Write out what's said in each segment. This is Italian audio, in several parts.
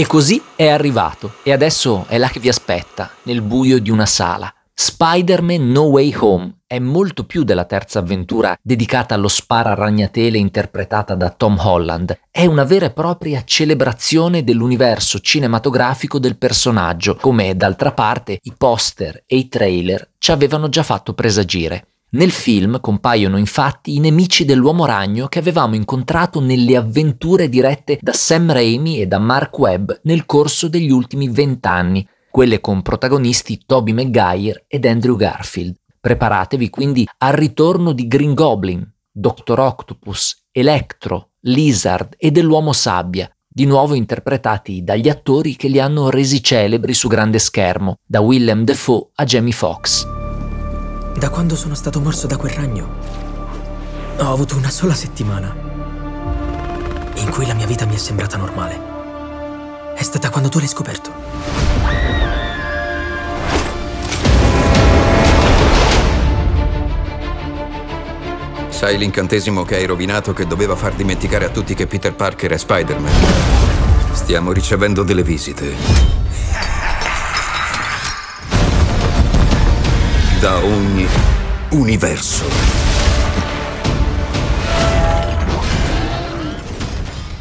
E così è arrivato e adesso è là che vi aspetta, nel buio di una sala. Spider-Man No Way Home è molto più della terza avventura dedicata allo spara ragnatele interpretata da Tom Holland. È una vera e propria celebrazione dell'universo cinematografico del personaggio, come d'altra parte i poster e i trailer ci avevano già fatto presagire. Nel film compaiono infatti i nemici dell'uomo ragno che avevamo incontrato nelle avventure dirette da Sam Raimi e da Mark Webb nel corso degli ultimi vent'anni, quelle con protagonisti Toby Maguire ed Andrew Garfield. Preparatevi quindi al ritorno di Green Goblin, Dr. Octopus, Electro, Lizard e dell'uomo sabbia, di nuovo interpretati dagli attori che li hanno resi celebri su grande schermo, da Willem Dafoe a Jamie Foxx. Da quando sono stato morso da quel ragno, ho avuto una sola settimana in cui la mia vita mi è sembrata normale. È stata quando tu l'hai scoperto. Sai l'incantesimo che hai rovinato che doveva far dimenticare a tutti che Peter Parker è Spider-Man? Stiamo ricevendo delle visite. Da ogni universo.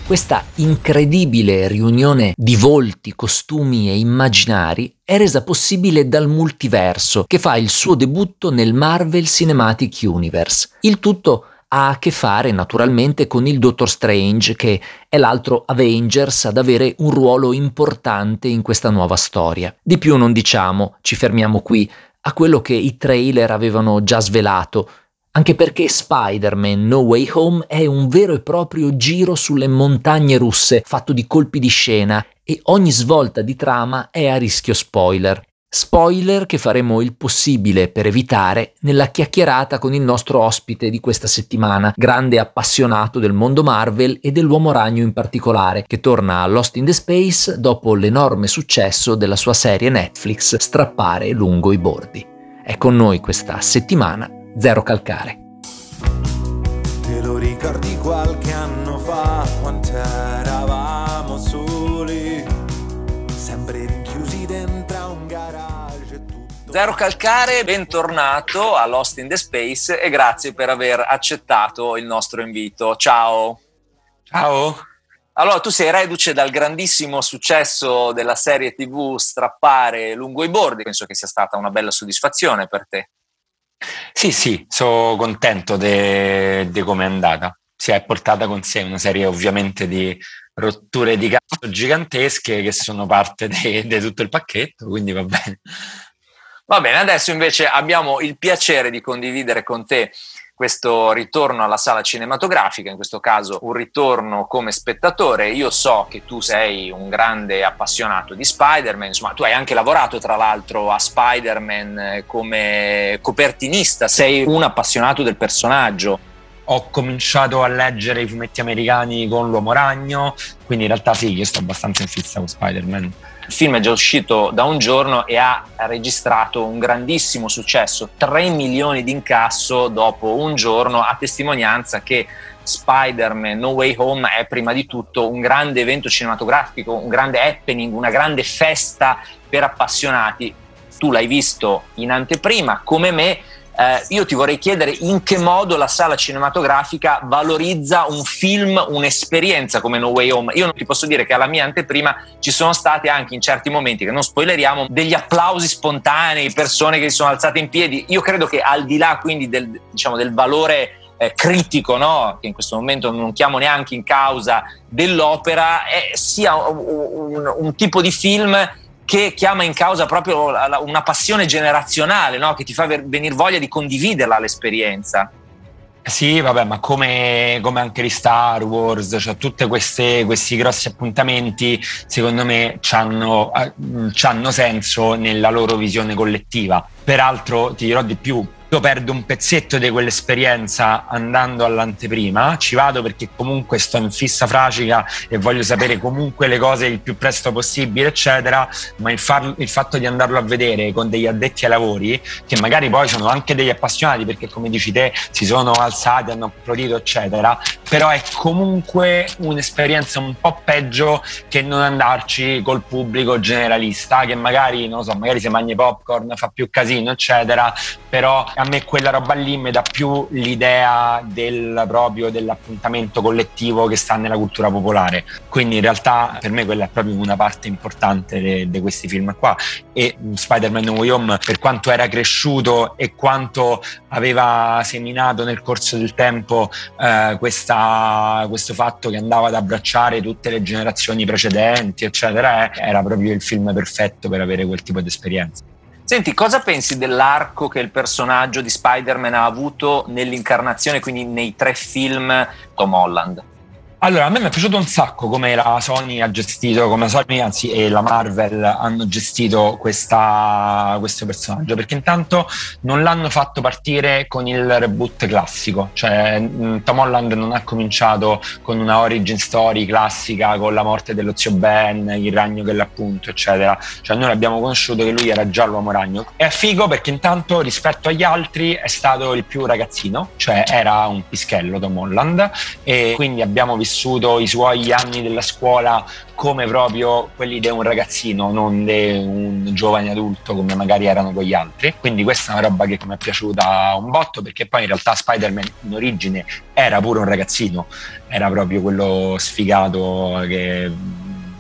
Questa incredibile riunione di volti, costumi e immaginari è resa possibile dal multiverso che fa il suo debutto nel Marvel Cinematic Universe. Il tutto ha a che fare naturalmente con il Doctor Strange, che è l'altro Avengers ad avere un ruolo importante in questa nuova storia. Di più non diciamo, ci fermiamo qui, a quello che i trailer avevano già svelato, anche perché Spider-Man No Way Home è un vero e proprio giro sulle montagne russe fatto di colpi di scena e ogni svolta di trama è a rischio spoiler. Spoiler che faremo il possibile per evitare nella chiacchierata con il nostro ospite di questa settimana, grande appassionato del mondo Marvel e dell'uomo ragno in particolare, che torna a Lost in the Space dopo l'enorme successo della sua serie Netflix Strappare lungo i bordi. È con noi questa settimana Zero Calcare. Te lo ricordi qualche anno fa Zero Calcare, bentornato a Lost in the Space e grazie per aver accettato il nostro invito. Ciao. Ciao. Allora, tu sei reduce dal grandissimo successo della serie TV Strappare lungo i bordi, penso che sia stata una bella soddisfazione per te. Sì, sì, sono contento di come è andata. Si è portata con sé una serie ovviamente di rotture di cazzo gigantesche che sono parte di tutto il pacchetto, quindi va bene. Va bene, adesso invece abbiamo il piacere di condividere con te questo ritorno alla sala cinematografica, in questo caso un ritorno come spettatore. Io so che tu sei un grande appassionato di Spider-Man, insomma tu hai anche lavorato tra l'altro a Spider-Man eh, come copertinista, sei un appassionato del personaggio. Ho cominciato a leggere i fumetti americani con l'Uomo Ragno, quindi in realtà sì, io sto abbastanza in fissa con Spider-Man il film è già uscito da un giorno e ha registrato un grandissimo successo, 3 milioni di incasso dopo un giorno, a testimonianza che Spider-Man No Way Home è prima di tutto un grande evento cinematografico, un grande happening, una grande festa per appassionati. Tu l'hai visto in anteprima, come me, eh, io ti vorrei chiedere in che modo la sala cinematografica valorizza un film, un'esperienza come No Way Home. Io non ti posso dire che alla mia anteprima ci sono state anche in certi momenti, che non spoileriamo, degli applausi spontanei, persone che si sono alzate in piedi. Io credo che al di là quindi del, diciamo, del valore eh, critico, no? che in questo momento non chiamo neanche in causa dell'opera, eh, sia un, un, un tipo di film che chiama in causa proprio una passione generazionale, no? che ti fa venire voglia di condividerla l'esperienza. Sì, vabbè, ma come, come anche di Star Wars, cioè tutti questi grossi appuntamenti, secondo me, hanno senso nella loro visione collettiva. Peraltro, ti dirò di più, io perdo un pezzetto di quell'esperienza andando all'anteprima, ci vado perché comunque sto in fissa fracica e voglio sapere comunque le cose il più presto possibile, eccetera, ma il, far, il fatto di andarlo a vedere con degli addetti ai lavori, che magari poi sono anche degli appassionati perché come dici te si sono alzati, hanno applaudito, eccetera, però è comunque un'esperienza un po' peggio che non andarci col pubblico generalista, che magari, non so, magari se mangia popcorn fa più casino, eccetera, però a me quella roba lì mi dà più l'idea del proprio dell'appuntamento collettivo che sta nella cultura popolare. Quindi in realtà per me quella è proprio una parte importante di questi film qua. E Spider-Man No Way Home, per quanto era cresciuto e quanto aveva seminato nel corso del tempo eh, questa, questo fatto che andava ad abbracciare tutte le generazioni precedenti, eccetera, eh, era proprio il film perfetto per avere quel tipo di esperienza. Senti, cosa pensi dell'arco che il personaggio di Spider-Man ha avuto nell'incarnazione, quindi nei tre film Tom Holland? Allora, a me mi è piaciuto un sacco come la Sony ha gestito, come Sony, anzi, e la Marvel hanno gestito questa, questo personaggio, perché intanto non l'hanno fatto partire con il reboot classico, cioè mm, Tom Holland non ha cominciato con una origin story classica, con la morte dello zio Ben, il ragno che l'appunto, eccetera. Cioè noi l'abbiamo conosciuto che lui era già l'uomo ragno. È figo perché intanto rispetto agli altri è stato il più ragazzino, cioè era un pischello Tom Holland, e quindi abbiamo visto vissuto i suoi anni della scuola come proprio quelli di un ragazzino, non di un giovane adulto come magari erano quegli altri. Quindi questa è una roba che mi è piaciuta un botto perché poi in realtà Spider-Man in origine era pure un ragazzino, era proprio quello sfigato che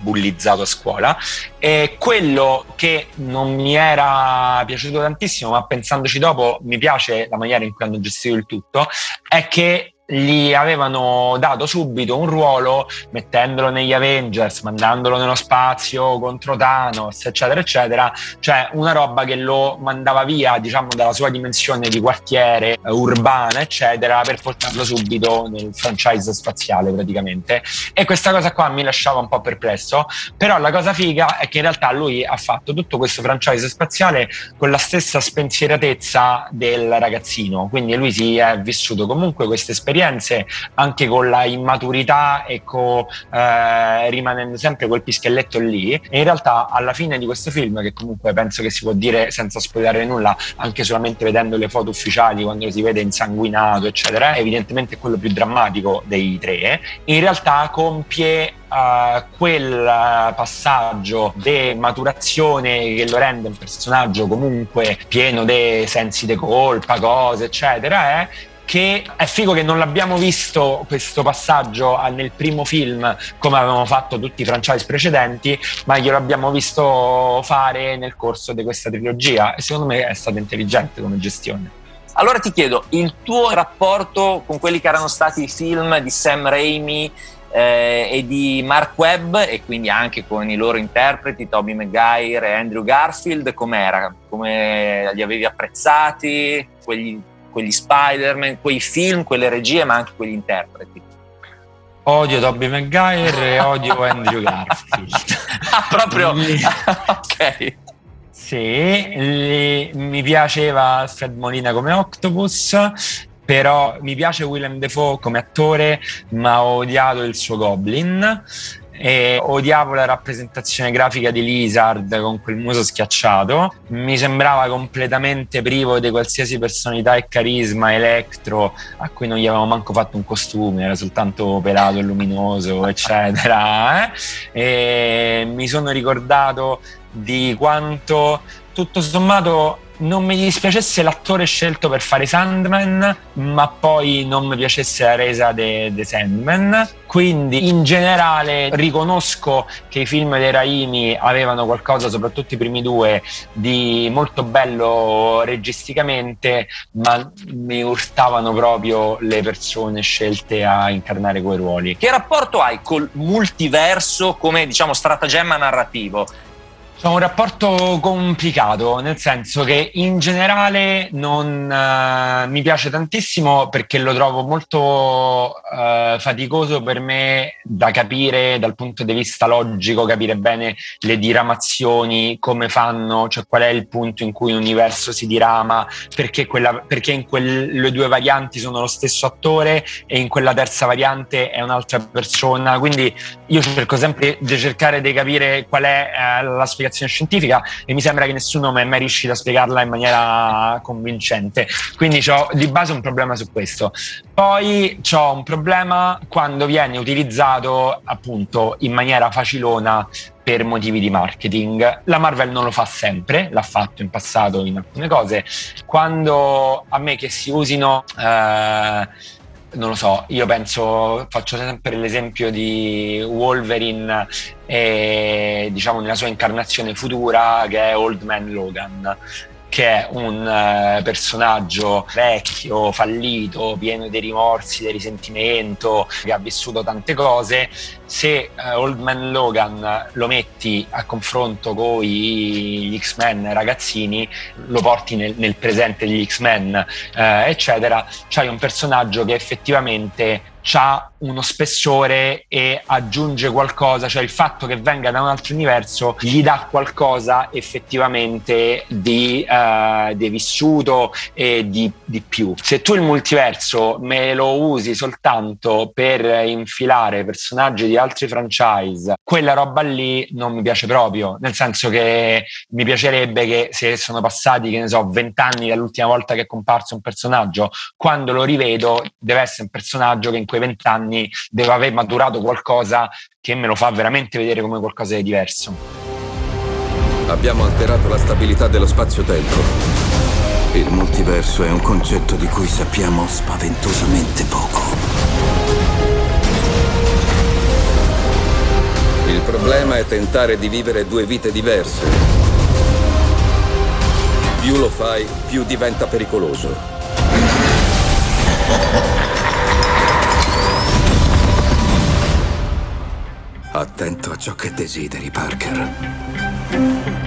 bullizzato a scuola e quello che non mi era piaciuto tantissimo ma pensandoci dopo mi piace la maniera in cui hanno gestito il tutto è che gli avevano dato subito un ruolo mettendolo negli Avengers, mandandolo nello spazio contro Thanos, eccetera, eccetera, cioè una roba che lo mandava via, diciamo, dalla sua dimensione di quartiere eh, urbana, eccetera, per portarlo subito nel franchise spaziale praticamente. E questa cosa qua mi lasciava un po' perplesso, però la cosa figa è che in realtà lui ha fatto tutto questo franchise spaziale con la stessa spensieratezza del ragazzino, quindi lui si è vissuto comunque questa esperienza esperienze, anche con la immaturità e con, eh, rimanendo sempre quel pischelletto lì. E in realtà alla fine di questo film, che comunque penso che si può dire senza spoilerare nulla, anche solamente vedendo le foto ufficiali, quando si vede insanguinato, eccetera, evidentemente è quello più drammatico dei tre, in realtà compie Uh, quel passaggio di maturazione che lo rende un personaggio comunque pieno di sensi di colpa, cose, eccetera, eh, che è figo che non l'abbiamo visto questo passaggio nel primo film come avevamo fatto tutti i franchise precedenti, ma glielo abbiamo visto fare nel corso di questa trilogia e secondo me è stato intelligente come gestione. Allora ti chiedo, il tuo rapporto con quelli che erano stati i film di Sam Raimi eh, e di Mark Webb e quindi anche con i loro interpreti Toby Maguire e Andrew Garfield, com'era? Come li avevi apprezzati? Quegli quegli Spider-Man, quei film, quelle regie, ma anche quegli interpreti. Odio Tobey Maguire e odio Andrew Garfield. ah, proprio? ok. Sì, mi piaceva Fred Molina come Octopus, però mi piace Willem Dafoe come attore, ma ho odiato il suo Goblin e odiavo la rappresentazione grafica di Lizard con quel muso schiacciato. Mi sembrava completamente privo di qualsiasi personalità e carisma elettro a cui non gli avevamo manco fatto un costume, era soltanto pelato e luminoso, eccetera. Eh? E mi sono ricordato di quanto tutto sommato non mi dispiacesse l'attore scelto per fare Sandman, ma poi non mi piacesse la resa di Sandman. Quindi in generale riconosco che i film dei Raimi avevano qualcosa, soprattutto i primi due, di molto bello registicamente, ma mi urtavano proprio le persone scelte a incarnare quei ruoli. Che rapporto hai col multiverso come diciamo stratagemma narrativo? Ho un rapporto complicato, nel senso che in generale non uh, mi piace tantissimo perché lo trovo molto uh, faticoso per me da capire dal punto di vista logico, capire bene le diramazioni, come fanno, cioè qual è il punto in cui un universo si dirama, perché, quella, perché in quelle due varianti sono lo stesso attore e in quella terza variante è un'altra persona. Quindi io cerco sempre di cercare di capire qual è uh, la spiegazione spiegazione scientifica e mi sembra che nessuno mi è mai riuscito a spiegarla in maniera convincente. Quindi ho di base un problema su questo. Poi ho un problema quando viene utilizzato appunto in maniera facilona per motivi di marketing. La Marvel non lo fa sempre, l'ha fatto in passato in alcune cose. Quando a me che si usino... Eh, non lo so, io penso, faccio sempre l'esempio di Wolverine e diciamo nella sua incarnazione futura che è Old Man Logan che è un uh, personaggio vecchio, fallito, pieno di rimorsi, di risentimento, che ha vissuto tante cose, se uh, Old Man Logan lo metti a confronto con gli X-Men ragazzini, lo porti nel, nel presente degli X-Men, uh, eccetera, c'hai un personaggio che effettivamente ha uno spessore e aggiunge qualcosa, cioè il fatto che venga da un altro universo gli dà qualcosa effettivamente di, uh, di vissuto e di, di, più. Se tu il multiverso me lo usi soltanto per infilare personaggi di altri franchise, quella roba lì non mi piace proprio, nel senso che mi piacerebbe che se sono passati, che ne so, vent'anni dall'ultima volta che è comparso un personaggio, quando lo rivedo deve essere un personaggio che in quei vent'anni anni deve aver maturato qualcosa che me lo fa veramente vedere come qualcosa di diverso. Abbiamo alterato la stabilità dello spazio-tempo. Il multiverso è un concetto di cui sappiamo spaventosamente poco. Il problema è tentare di vivere due vite diverse. Più lo fai, più diventa pericoloso. Attento a ciò che desideri, Parker.